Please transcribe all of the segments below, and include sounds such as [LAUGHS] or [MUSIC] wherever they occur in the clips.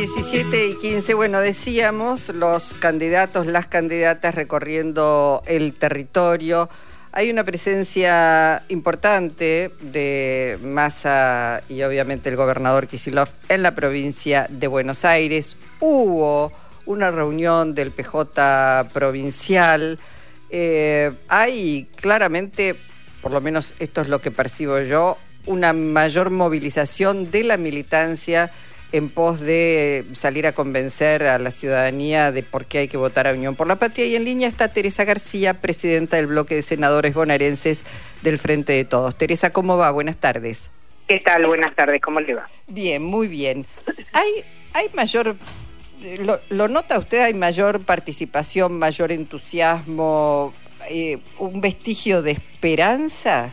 17 y 15, bueno, decíamos los candidatos, las candidatas recorriendo el territorio. Hay una presencia importante de Massa y obviamente el gobernador Kisilov en la provincia de Buenos Aires. Hubo una reunión del PJ provincial. Eh, hay claramente, por lo menos esto es lo que percibo yo, una mayor movilización de la militancia en pos de salir a convencer a la ciudadanía de por qué hay que votar a Unión por la Patria. Y en línea está Teresa García, presidenta del bloque de senadores bonaerenses del Frente de Todos. Teresa, ¿cómo va? Buenas tardes. ¿Qué tal? Buenas tardes, ¿cómo le va? Bien, muy bien. ¿Hay, hay mayor, lo, lo nota usted, hay mayor participación, mayor entusiasmo, eh, un vestigio de esperanza?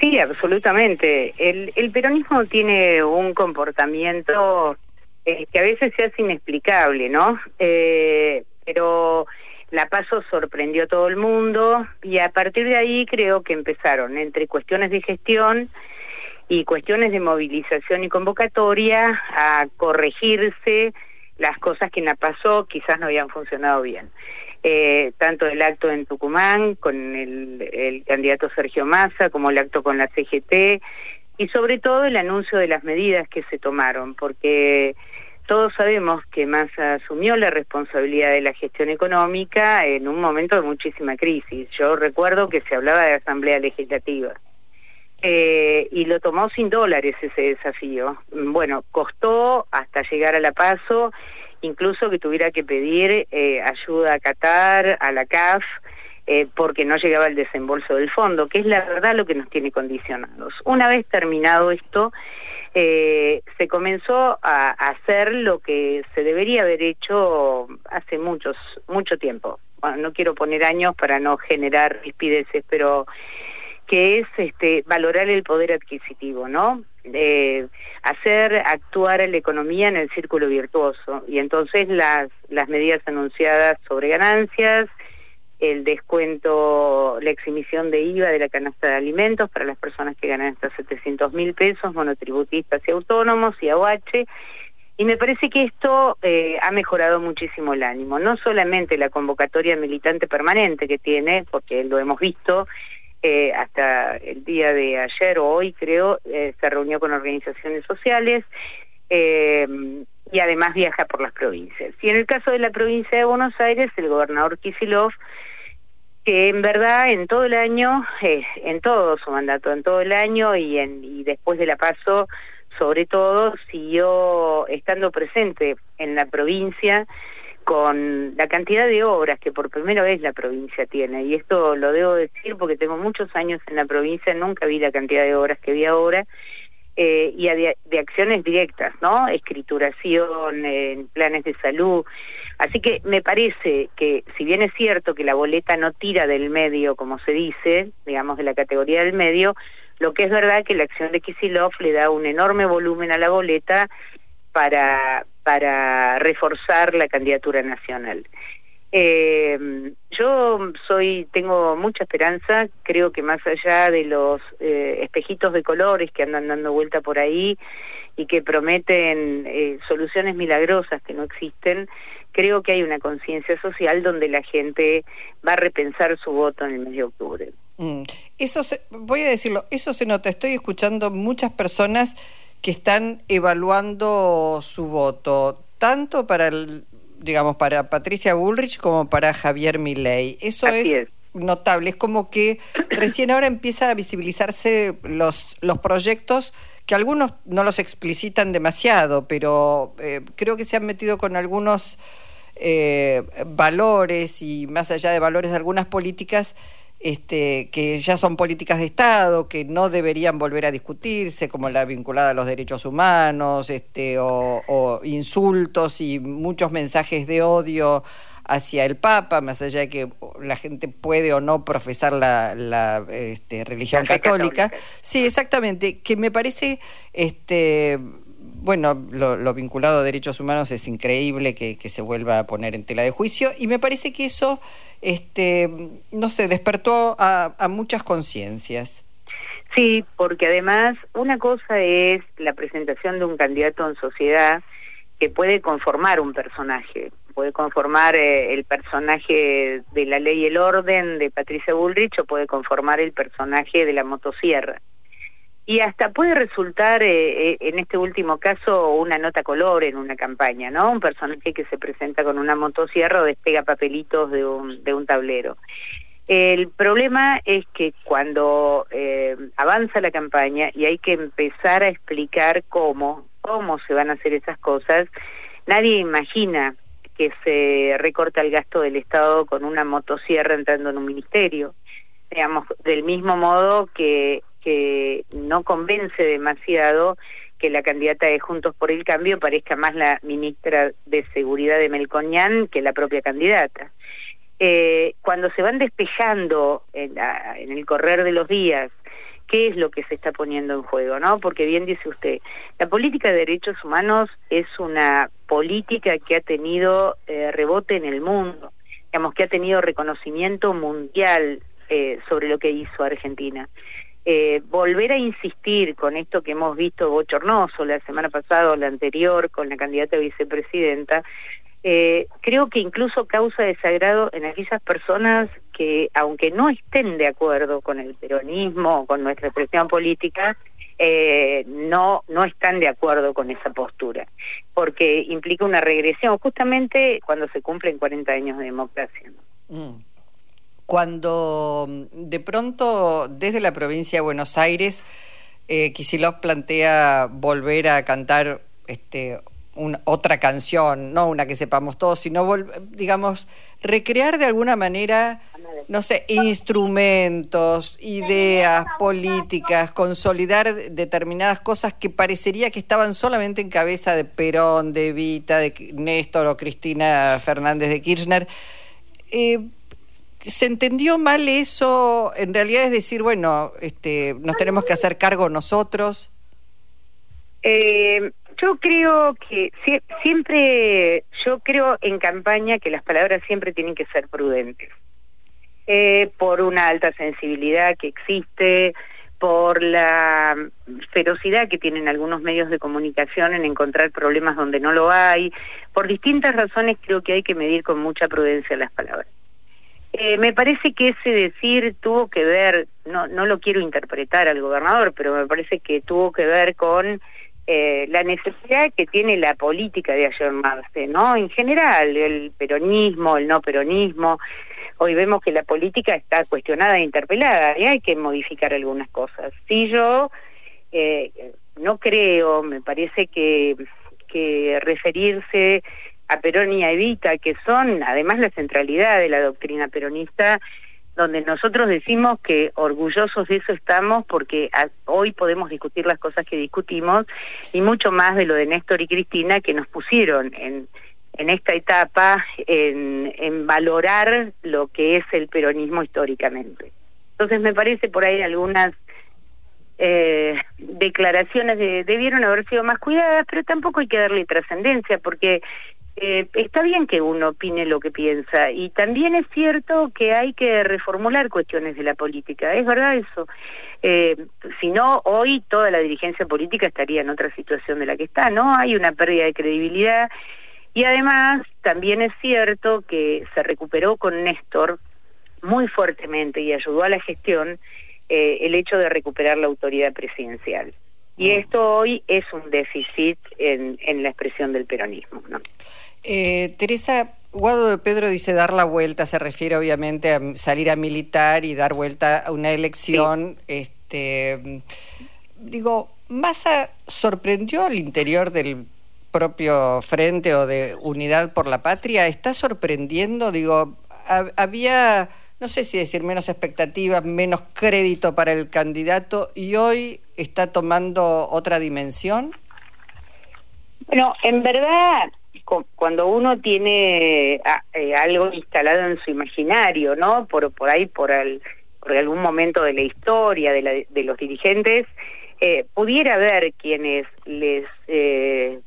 Sí, absolutamente. El, el peronismo tiene un comportamiento eh, que a veces se hace inexplicable, ¿no? Eh, pero la paso sorprendió a todo el mundo y a partir de ahí creo que empezaron entre cuestiones de gestión y cuestiones de movilización y convocatoria a corregirse las cosas que en la pasó quizás no habían funcionado bien eh, tanto el acto en Tucumán con el, el candidato Sergio Massa como el acto con la CGT y sobre todo el anuncio de las medidas que se tomaron, porque todos sabemos que Massa asumió la responsabilidad de la gestión económica en un momento de muchísima crisis. Yo recuerdo que se hablaba de asamblea legislativa. Eh, y lo tomó sin dólares ese desafío. Bueno, costó hasta llegar a la paso incluso que tuviera que pedir eh, ayuda a Qatar, a la CAF, eh, porque no llegaba el desembolso del fondo, que es la verdad lo que nos tiene condicionados. Una vez terminado esto, eh, se comenzó a, hacer lo que se debería haber hecho hace muchos, mucho tiempo. Bueno, no quiero poner años para no generar rispideces, pero que es este, valorar el poder adquisitivo, ¿no? Eh, hacer actuar a la economía en el círculo virtuoso. Y entonces las, las medidas anunciadas sobre ganancias, el descuento, la exhibición de IVA de la canasta de alimentos para las personas que ganan hasta 700 mil pesos, monotributistas y autónomos y AOH. Y me parece que esto eh, ha mejorado muchísimo el ánimo, no solamente la convocatoria militante permanente que tiene, porque lo hemos visto, eh, hasta el día de ayer o hoy creo, eh, se reunió con organizaciones sociales eh, y además viaja por las provincias. Y en el caso de la provincia de Buenos Aires, el gobernador Kisilov, que en verdad en todo el año, en todo su mandato, en todo el año y, en, y después de la paso, sobre todo, siguió estando presente en la provincia con la cantidad de obras que por primera vez la provincia tiene, y esto lo debo decir porque tengo muchos años en la provincia, nunca vi la cantidad de obras que vi ahora, eh, y de, acciones directas, ¿no? Escrituración, en planes de salud. Así que me parece que, si bien es cierto que la boleta no tira del medio, como se dice, digamos, de la categoría del medio, lo que es verdad que la acción de Kisilov le da un enorme volumen a la boleta para, para reforzar la candidatura nacional. Eh, yo soy, tengo mucha esperanza, creo que más allá de los eh, espejitos de colores que andan dando vuelta por ahí y que prometen eh, soluciones milagrosas que no existen, creo que hay una conciencia social donde la gente va a repensar su voto en el mes de octubre. Mm. Eso voy a decirlo, eso se nota, estoy escuchando muchas personas que están evaluando su voto, tanto para el, digamos, para Patricia Bullrich como para Javier Milei. Eso es, notable, es como que recién ahora empieza a visibilizarse los, los proyectos que algunos no los explicitan demasiado, pero eh, creo que se han metido con algunos eh, valores y más allá de valores de algunas políticas este, que ya son políticas de Estado, que no deberían volver a discutirse, como la vinculada a los derechos humanos, este, o, insultos y muchos mensajes de odio hacia el Papa, más allá de que la gente puede o no profesar la, este, religión católica. Sí, exactamente, que me parece, este, bueno, lo, vinculado a derechos humanos es increíble que, se vuelva a poner en tela de juicio y me parece que eso este, no sé, despertó a, muchas conciencias. Sí, porque además una cosa es la presentación de un candidato en sociedad que puede conformar un personaje. Puede conformar eh, el personaje de la ley y el orden de Patricia Bullrich o puede conformar el personaje de la motosierra. Y hasta puede resultar, eh, eh, en este último caso, una nota color en una campaña, ¿no? Un personaje que se presenta con una motosierra o despega papelitos de un, de un tablero. El problema es que cuando avanza la campaña y hay que empezar a explicar cómo, cómo se van a hacer esas cosas, nadie imagina que se recorta el gasto del Estado con una motosierra entrando en un ministerio. Digamos, del mismo modo que, que no convence demasiado que la candidata de Juntos por el Cambio parezca más la ministra de Seguridad de Melconian que la propia candidata. Eh, cuando se van despejando en, en el correr de los días qué es lo que se está poniendo en juego, ¿no? Porque bien dice usted, la política de derechos humanos es una política que ha tenido eh, rebote en el mundo, digamos que ha tenido reconocimiento mundial eh, sobre lo que hizo Argentina. Eh, volver a insistir con esto que hemos visto bochornoso la semana pasada o la anterior con la candidata vicepresidenta, eh, creo que incluso causa desagrado en aquellas personas que, aunque no estén de acuerdo con el peronismo o con nuestra expresión política, eh, no, no están de acuerdo con esa postura, porque implica una regresión justamente cuando se cumplen 40 años de democracia. Mm. Cuando mm, de pronto desde la provincia de Buenos Aires eh, plantea volver a cantar este otra canción, no una que sepamos todos, sino, digamos, recrear de alguna manera, no sé, instrumentos, ideas, políticas, consolidar determinadas cosas que parecería que estaban solamente en cabeza de Perón, de Vita, de Néstor o Cristina Fernández de Kirchner. Eh, ¿Se entendió mal eso? En realidad es decir, bueno, este, nos tenemos que hacer cargo nosotros. Eh, yo creo que siempre, yo creo en campaña que las palabras siempre tienen que ser prudentes. Eh, por una alta sensibilidad que existe, por la ferocidad que tienen algunos medios de comunicación en encontrar problemas donde no lo hay, por distintas razones creo que hay que medir con mucha prudencia las palabras. Eh, me parece que ese decir tuvo que ver, no, no lo quiero interpretar al gobernador, pero me parece que tuvo que ver con eh, la necesidad que tiene la política de ayornarse, ¿no? En general, el peronismo, el no peronismo. Hoy vemos que la política está cuestionada e interpelada y hay que modificar algunas cosas. Si yo eh, no creo, me parece que, que referirse a Perón y a Evita, que son además la centralidad de la doctrina peronista, donde nosotros decimos que orgullosos de eso estamos porque hoy podemos discutir las cosas que discutimos y mucho más de lo de Néstor y Cristina que nos pusieron en, en esta etapa en, en valorar lo que es el peronismo históricamente. Entonces me parece por ahí algunas eh, declaraciones de, debieron haber sido más cuidadas, pero tampoco hay que darle trascendencia porque eh, está bien que uno opine lo que piensa y también es cierto que hay que reformular cuestiones de la política, es verdad eso. Eh, si no, hoy toda la dirigencia política estaría en otra situación de la que está, ¿no? Hay una pérdida de credibilidad y además también es cierto que se recuperó con Néstor muy fuertemente y ayudó a la gestión eh, el hecho de recuperar la autoridad presidencial. Y mm. esto hoy es un déficit en, en la expresión del peronismo, ¿no? Eh, Teresa, Guado de Pedro dice dar la vuelta, se refiere obviamente a salir a militar y dar vuelta a una elección. Este, digo, ¿Massa sorprendió al interior del propio frente o de Unidad por la Patria? ¿Está sorprendiendo? Digo, había, no sé si decir menos expectativas, menos crédito para el candidato y hoy está tomando otra dimensión. Bueno, en verdad cuando uno tiene eh, algo instalado en su imaginario, ¿no? Por, por ahí, por, por algún momento de la historia de, de los dirigentes, eh, pudiera ver quienes les, eh,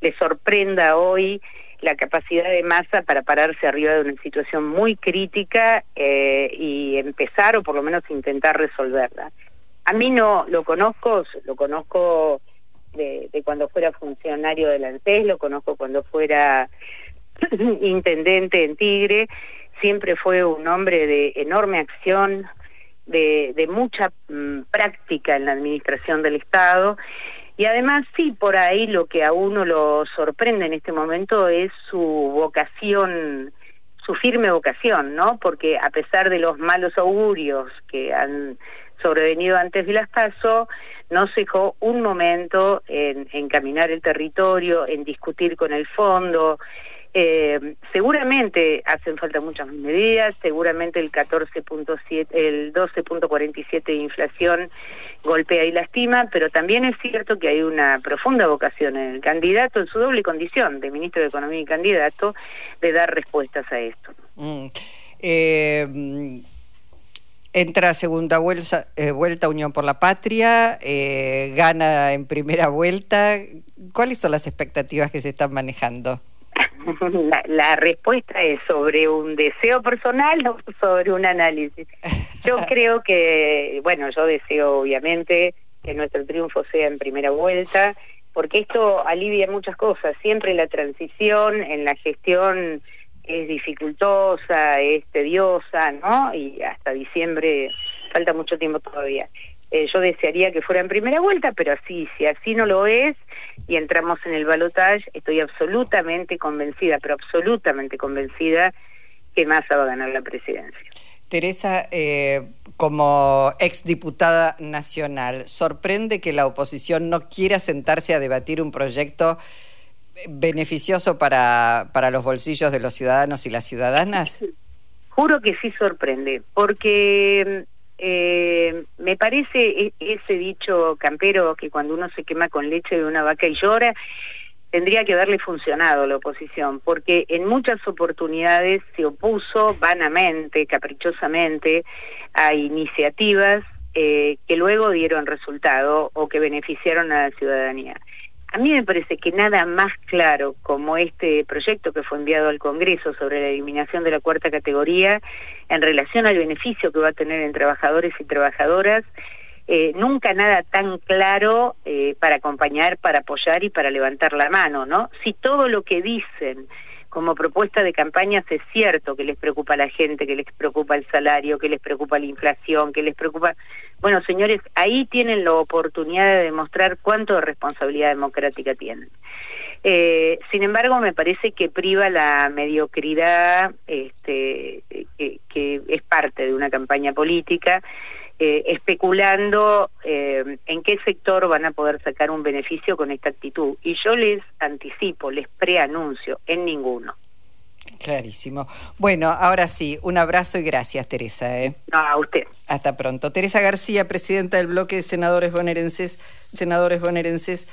les sorprenda hoy la capacidad de masa para pararse arriba de una situación muy crítica y empezar o por lo menos intentar resolverla. A mí no lo conozco, lo conozco de, cuando fuera funcionario del ANSES, lo conozco cuando fuera [CLEARS THROAT] intendente en Tigre, siempre fue un hombre de enorme acción, de, de mucha mm, práctica en la administración del Estado. Y además, sí, por ahí lo que a uno lo sorprende en este momento es su vocación, su firme vocación, ¿no? Porque a pesar de los malos augurios que han sobrevenido antes de las PASO, no se dejó un momento en, en caminar el territorio, en discutir con el fondo, eh, seguramente hacen falta muchas medidas, seguramente el 14.7, el 12.47 de inflación golpea y lastima, pero también es cierto que hay una profunda vocación en el candidato, en su doble condición de ministro de Economía y candidato, de dar respuestas a esto. Mm. Eh, entra segunda vuelta, eh, vuelta Unión por la Patria, eh, gana en primera vuelta. ¿Cuáles son las expectativas que se están manejando? [LAUGHS] la, respuesta es sobre un deseo personal o sobre un análisis. Yo [LAUGHS] creo que, bueno, yo deseo obviamente que nuestro triunfo sea en primera vuelta, porque esto alivia muchas cosas. Siempre la transición en la gestión es dificultosa, es tediosa, ¿no? Y hasta diciembre falta mucho tiempo todavía. Eh, yo desearía que fuera en primera vuelta, pero así, si así no lo es y entramos en el balotaje, estoy absolutamente convencida, pero absolutamente convencida que Massa va a ganar la presidencia. Teresa, eh, como exdiputada nacional, ¿sorprende que la oposición no quiera sentarse a debatir un proyecto beneficioso para, para los bolsillos de los ciudadanos y las ciudadanas? Juro que sí sorprende, porque eh, me parece e-, ese dicho campero que cuando uno se quema con leche de una vaca y llora, tendría que haberle funcionado a la oposición, porque en muchas oportunidades se opuso vanamente, caprichosamente, a iniciativas eh, que luego dieron resultado o que beneficiaron a la ciudadanía. A mí me parece que nada más claro como este proyecto que fue enviado al Congreso sobre la eliminación de la cuarta categoría en relación al beneficio que va a tener en trabajadores y trabajadoras, eh, nunca nada tan claro eh, para acompañar, para apoyar y para levantar la mano, ¿no? Si todo lo que dicen como propuesta de campañas es cierto que les preocupa a la gente, que les preocupa el salario, que les preocupa la inflación, que les preocupa... Bueno, señores, ahí tienen la oportunidad de demostrar cuánto de responsabilidad democrática tienen. Eh, sin embargo, me parece que priva la mediocridad este, que es parte de una campaña política eh, especulando eh, en qué sector van a poder sacar un beneficio con esta actitud. Y yo les anticipo, les preanuncio, en ninguno. Clarísimo. Bueno, ahora sí, un abrazo y gracias, Teresa. ¿eh? a usted. Hasta pronto. Teresa García, presidenta del bloque de senadores bonaerenses, senadores bonaerenses.